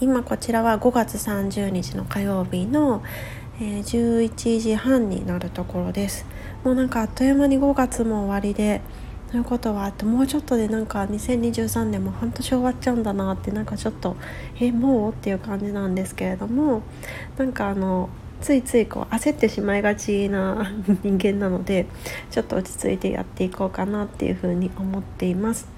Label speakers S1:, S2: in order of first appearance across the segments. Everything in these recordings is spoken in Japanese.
S1: 今こちらは5月30日の火曜日の11時半になるところですもうなんかあっという間に5月も終わりでということはあともうちょっとでなんか2023年も半年終わっちゃうんだなってなんかちょっとえもうっていう感じなんですけれどもなんかあのついついこう焦ってしまいがちな人間なのでちょっと落ち着いてやっていこうかなっていうふうに思っています。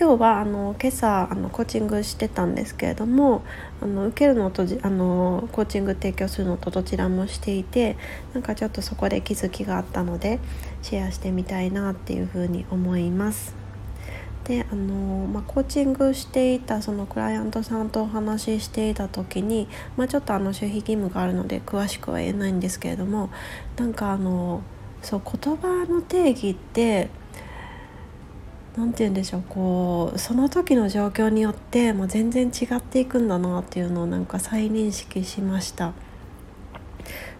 S1: 今日はあの今朝あのコーチングしてたんですけれどもあの受けるのとあのコーチング提供するのとどちらもしていてなんかちょっとそこで気づきがあったのでシェアしてみたいなっていうふうに思います。であの、まあ、コーチングしていたそのクライアントさんとお話ししていた時に、まあ、ちょっとあの守秘義務があるので詳しくは言えないんですけれどもなんかあのそう言葉の定義って何て言うんでしょうこうその時の状況によってもう全然違っていくんだなっていうのをなんか再認識しました。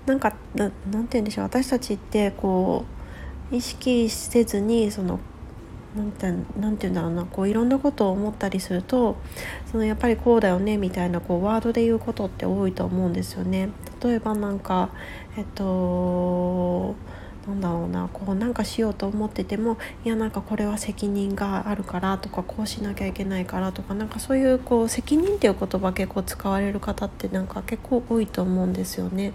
S1: なんか何て言うんでしょう私たちってこう意識せずにそのなんてなんて言うんだろうなこういろんなことを思ったりするとそのやっぱりこうだよねみたいなこうワードで言うことって多いと思うんですよね。例えばなんかえっとなんだろうなこうなんかしようと思っててもいやなんかこれは責任があるからとかこうしなきゃいけないからとかなんかそういうこう責任っていう言葉結構使われる方ってなんか結構多いと思うんですよね。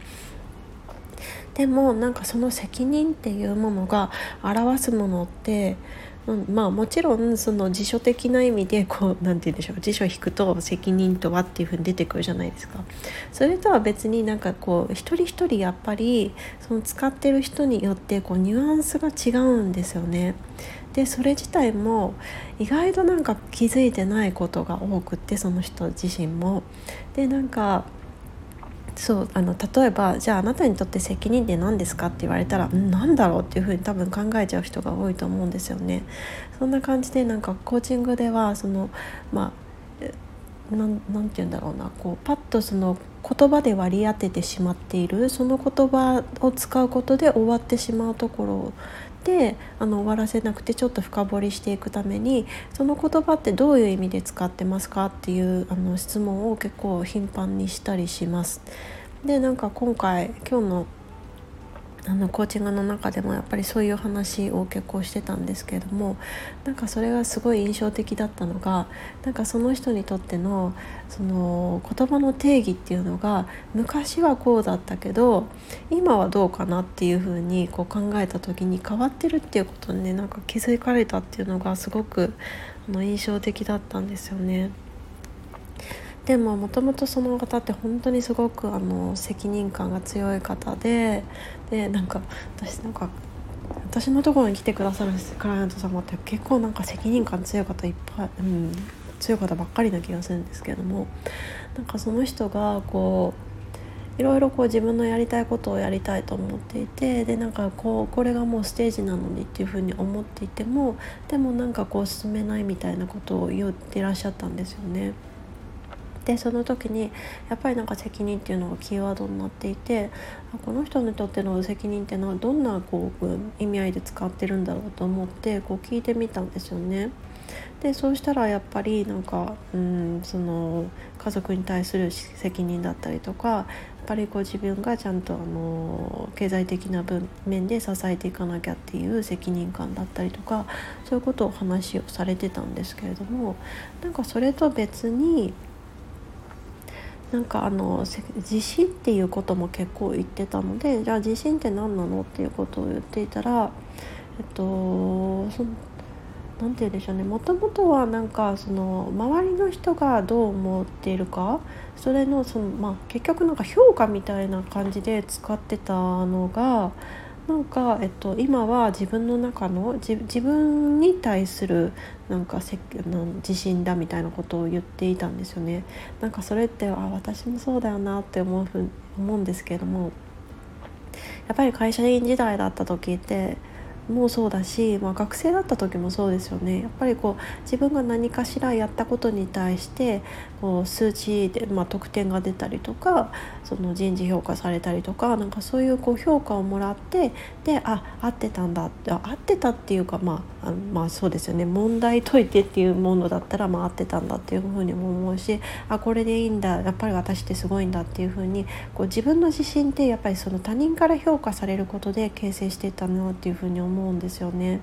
S1: でもなんかその責任っていうものが表すものって、まあもちろんその辞書的な意味でこう何て言うんでしょう辞書引くと責任とはっていうふうに出てくるじゃないですか。それとは別になんかこう一人一人やっぱりその使ってる人によってこうニュアンスが違うんですよね。でそれ自体も意外となんか気づいてないことが多くってその人自身も。でなんかそうあの例えばじゃああなたにとって責任って何ですかって言われたら何だろうっていうふうに多分考えちゃう人が多いと思うんですよね。そんな感じでなんかコーチングではそのまあなて言うんだろうなこうパッとその言葉で割り当ててしまっているその言葉を使うことで終わってしまうところであの終わらせなくてちょっと深掘りしていくためにその言葉ってどういう意味で使ってますかっていうあの質問を結構頻繁にしたりします。でなんか今回今日のあのコーチングの中でもやっぱりそういう話を結構してたんですけれどもなんかそれがすごい印象的だったのがなんかその人にとってのその言葉の定義っていうのが昔はこうだったけど今はどうかなっていうふうにこう考えた時に変わってるっていうことにねなんか気づかれたっていうのがすごくあの印象的だったんですよね。でももともとその方って本当にすごくあの責任感が強い方ででなんか私なんか私のところに来てくださるクライアント様って結構なんか責任感強い方いっぱい、うん、強い方ばっかりな気がするんですけどもなんかその人がこういろいろこう自分のやりたいことをやりたいと思っていてでなんかこうこれがもうステージなのにっていうふうに思っていてもでもなんかこう進めないみたいなことを言ってらっしゃったんですよね。でその時にやっぱりなんか責任っていうのがキーワードになっていてこの人にとっての責任ってのはどんなこう意味合いで使ってるんだろうと思ってこう聞いてみたんですよね。でそうしたらやっぱりなんかうんその家族に対する責任だったりとかやっぱりこう自分がちゃんとあの経済的な分面で支えていかなきゃっていう責任感だったりとかそういうことを話をされてたんですけれどもなんかそれと別になんかあの地震っていうことも結構言ってたのでじゃあ地震って何なのっていうことを言っていたらえっとそなんて言うんでしょうね。もともとはなんかその周りの人がどう思っているかそれのその、まあ、結局なんか評価みたいな感じで使ってたのがなんか、えっと、今は自分の中の自分に対するなんかせなん自信だみたいなことを言っていたんですよね。なんかそれってあ私もそうだよなって思うふ思うんですけれどもやっぱり会社員時代だった時ってもそうだし、まあ、学生だった時もそうですよね。やっぱりこう自分が何かしらやったことに対してこう数値で、まあ、得点が出たりとかその人事評価されたりとかなんかそういうこう評価をもらってであ合ってたんだって合ってたっていうか、まあ、あまあそうですよね。問題解いてっていうものだったら、まあ、合ってたんだっていうふうにも思うしあこれでいいんだやっぱり私ってすごいんだっていうふうにこう自分の自信ってやっぱりその他人から評価されることで形成していったなっていうふうに思思うんですよね。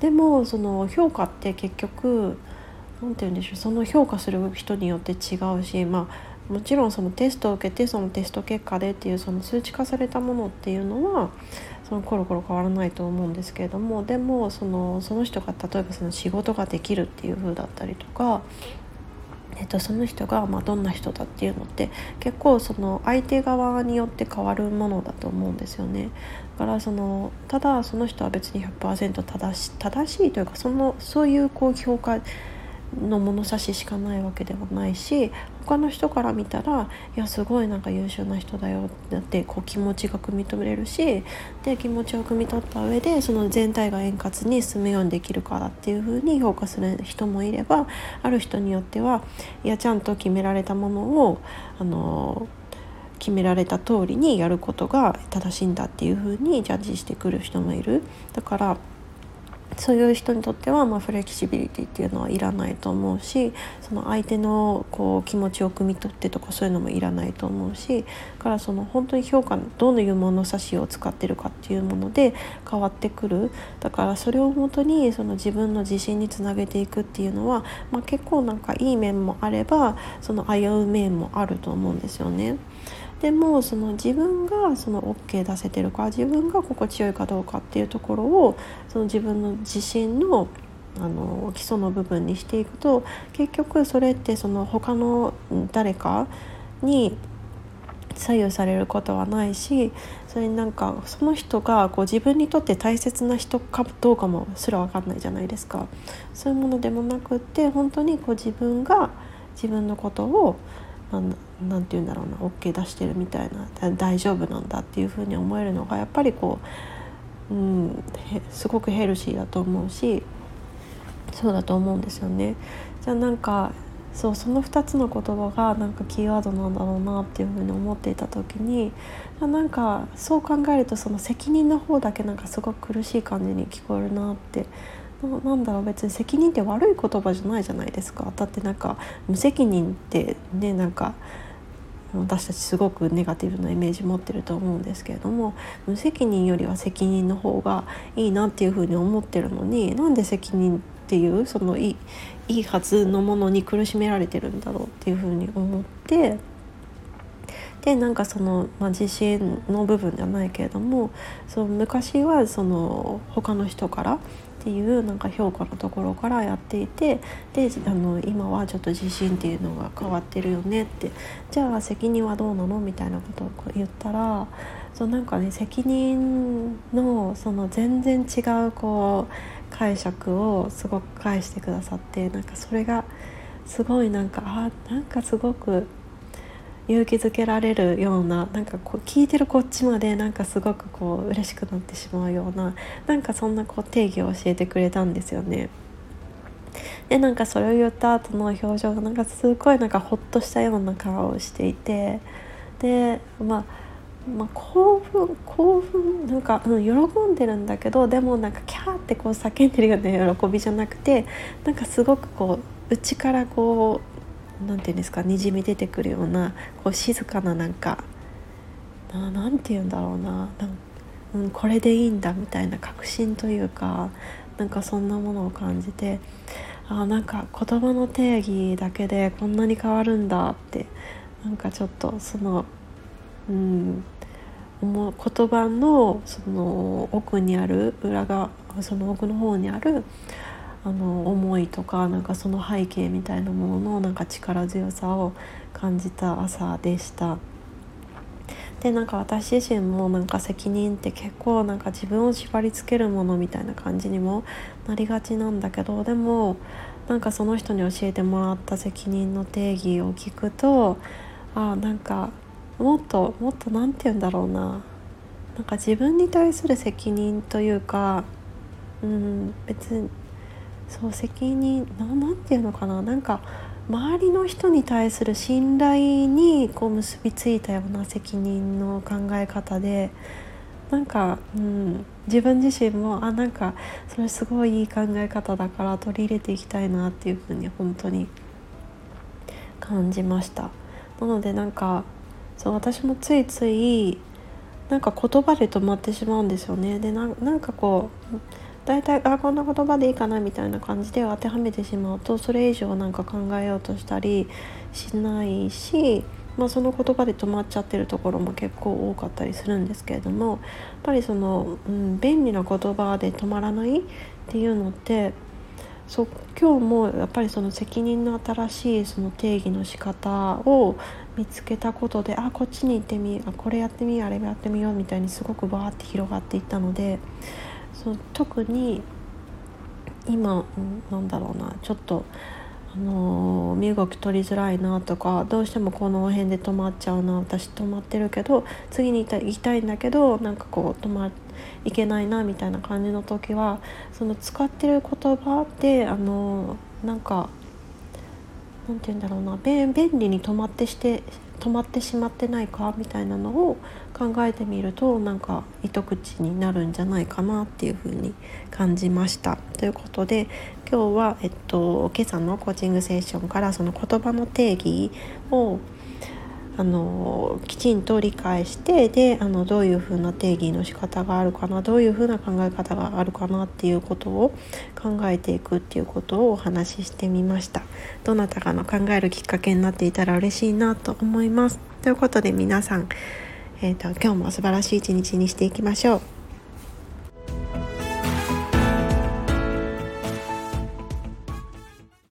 S1: でもその評価って結局何て言うんでしょうその評価する人によって違うしまあもちろんそのテストを受けてそのテスト結果でっていうその数値化されたものっていうのはそのコロコロ変わらないと思うんですけれどもでもそのその人が例えばその仕事ができるっていう風だったりとかえっと、その人がまあどんな人だっていうのって結構その相手側によって変わるものだと思うんですよね。だからそのただその人は別に100%正し正しいというかそのそういうこう評価の物差ししかないわけではないし他の人から見たらいやすごいなんか優秀な人だよってこう気持ちが汲み取れるしで気持ちを汲み取った上でその全体が円滑に進むようにできるからっていう風に評価する人もいればある人によってはいやちゃんと決められたものをあの決められた通りにやることが正しいんだっていう風にジャッジしてくる人もいる。だからそういう人にとっては、ま、フレキシビリティっていうのはいらないと思うしその相手のこう気持ちを汲み取ってとかそういうのもいらないと思うしからその本当に評価どういう物差しを使ってるかっていうもので変わってくるだからそれをもとにその自分の自信につなげていくっていうのは、まあ、結構なんかいい面もあればその危う面もあると思うんですよね。でもその自分がその OK 出せてるか自分が心地よいかどうかっていうところをその自分の自信のあの基礎の部分にしていくと結局それってその他の誰かに左右されることはないしそれになんかその人がこう自分にとって大切な人かどうかもすら分かんないじゃないですか。そういうものでもなくって本当にこう自分が自分のことをあの何て言うんだろうな OK 出してるみたいな大丈夫なんだっていうふうに思えるのがやっぱりこう、うん、すごくヘルシーだと思うしそうだと思うんですよね。じゃあなんかそうその2つの言葉がなんかキーワードなんだろうなっていうふうに思っていた時になんかそう考えるとその責任の方だけなんかすごく苦しい感じに聞こえるなってなんだろう別に責任って悪い言葉じゃないじゃないですかだってなんか無責任ってねなんか私たちすごくネガティブなイメージ持ってると思うんですけれども無責任よりは責任の方がいいなっていうふうに思ってるのになんで責任っていうそのいいいいはずのものに苦しめられてるんだろうっていうふうに思ってでなんかその、まあ、自信の部分じゃないけれどもその昔はその他の人からっていうなんか評価のところからやっていてであの今はちょっと自信っていうのが変わってるよねってじゃあ責任はどうなのみたいなことを言ったらそうなんかね責任のその全然違うこう解釈をすごく返してくださってなんかそれがすごいなんかあなんかすごく勇気づけられるようななんかこう聞いてるこっちまでなんかすごくこう嬉しくなってしまうようななんかそんなこう定義を教えてくれたんですよね。でなんかそれを言った後の表情がなんかすごいなんかほっとしたような顔をしていてでまあまあ、興奮興奮なんか、うん、喜んでるんだけどでもなんかキャーってこう叫んでるような喜びじゃなくてなんかすごくこう内からこう何て言うんですかにじみ出てくるようなこう静かななんか何て言うんだろうなうん、これでいいんだみたいな確信というかなんかそんなものを感じてあなんか言葉の定義だけでこんなに変わるんだってなんかちょっとそのうん言葉のその奥にある裏側その奥の方にあるあの思いとかなんかその背景みたいなもののなんか力強さを感じた朝でした。でなんか私自身もなんか責任って結構なんか自分を縛りつけるものみたいな感じにもなりがちなんだけどでもなんかその人に教えてもらった責任の定義を聞くとあなんかもっともっと何て言うんだろうななんか自分に対する責任というかうん別にそう責任何て言うのかな？なんか周りの人に対する信頼にこう結びついたような責任の考え方でなんか、うん、自分自身もあなんかそれすごいいい考え方だから取り入れていきたいなっていうふうに本当に感じました。なのでなんかそう私もついついなんか言葉で止まってしまうんですよね。でなんかこう大体あこんな言葉でいいかなみたいな感じで当てはめてしまうとそれ以上なんか考えようとしたりしないし、まあ、その言葉で止まっちゃってるところも結構多かったりするんですけれどもやっぱりその、うん、便利な言葉で止まらないっていうのってそう今日もやっぱりその責任の新しいその定義の仕方を見つけたことであこっちに行ってみあこれやってみあれやってみようみたいにすごくバーって広がっていったのでそう特に今なんだろうなちょっとあの身動き取りづらいなとかどうしてもこの辺で止まっちゃうな私止まってるけど次に行きたいんだけどなんかこう止まいけないなみたいな感じの時はその使ってる言葉であのなんかなんて言うんだろうな便利に止まってして止まってしまってないかみたいなのを考えてみるとなんか糸口になるんじゃないかなっていうふうに感じました。ということで今日は、えっと、今朝のコーチングセッションからその言葉の定義をあのきちんと理解してであのどういうふうな定義の仕方があるかなどういうふうな考え方があるかなっていうことを考えていくっていうことをお話ししてみました。どなたかの考えるきっかけになっていたら嬉しいなと思います。ということで皆さん、えーと、今日も素晴らしい一日にしていきましょう。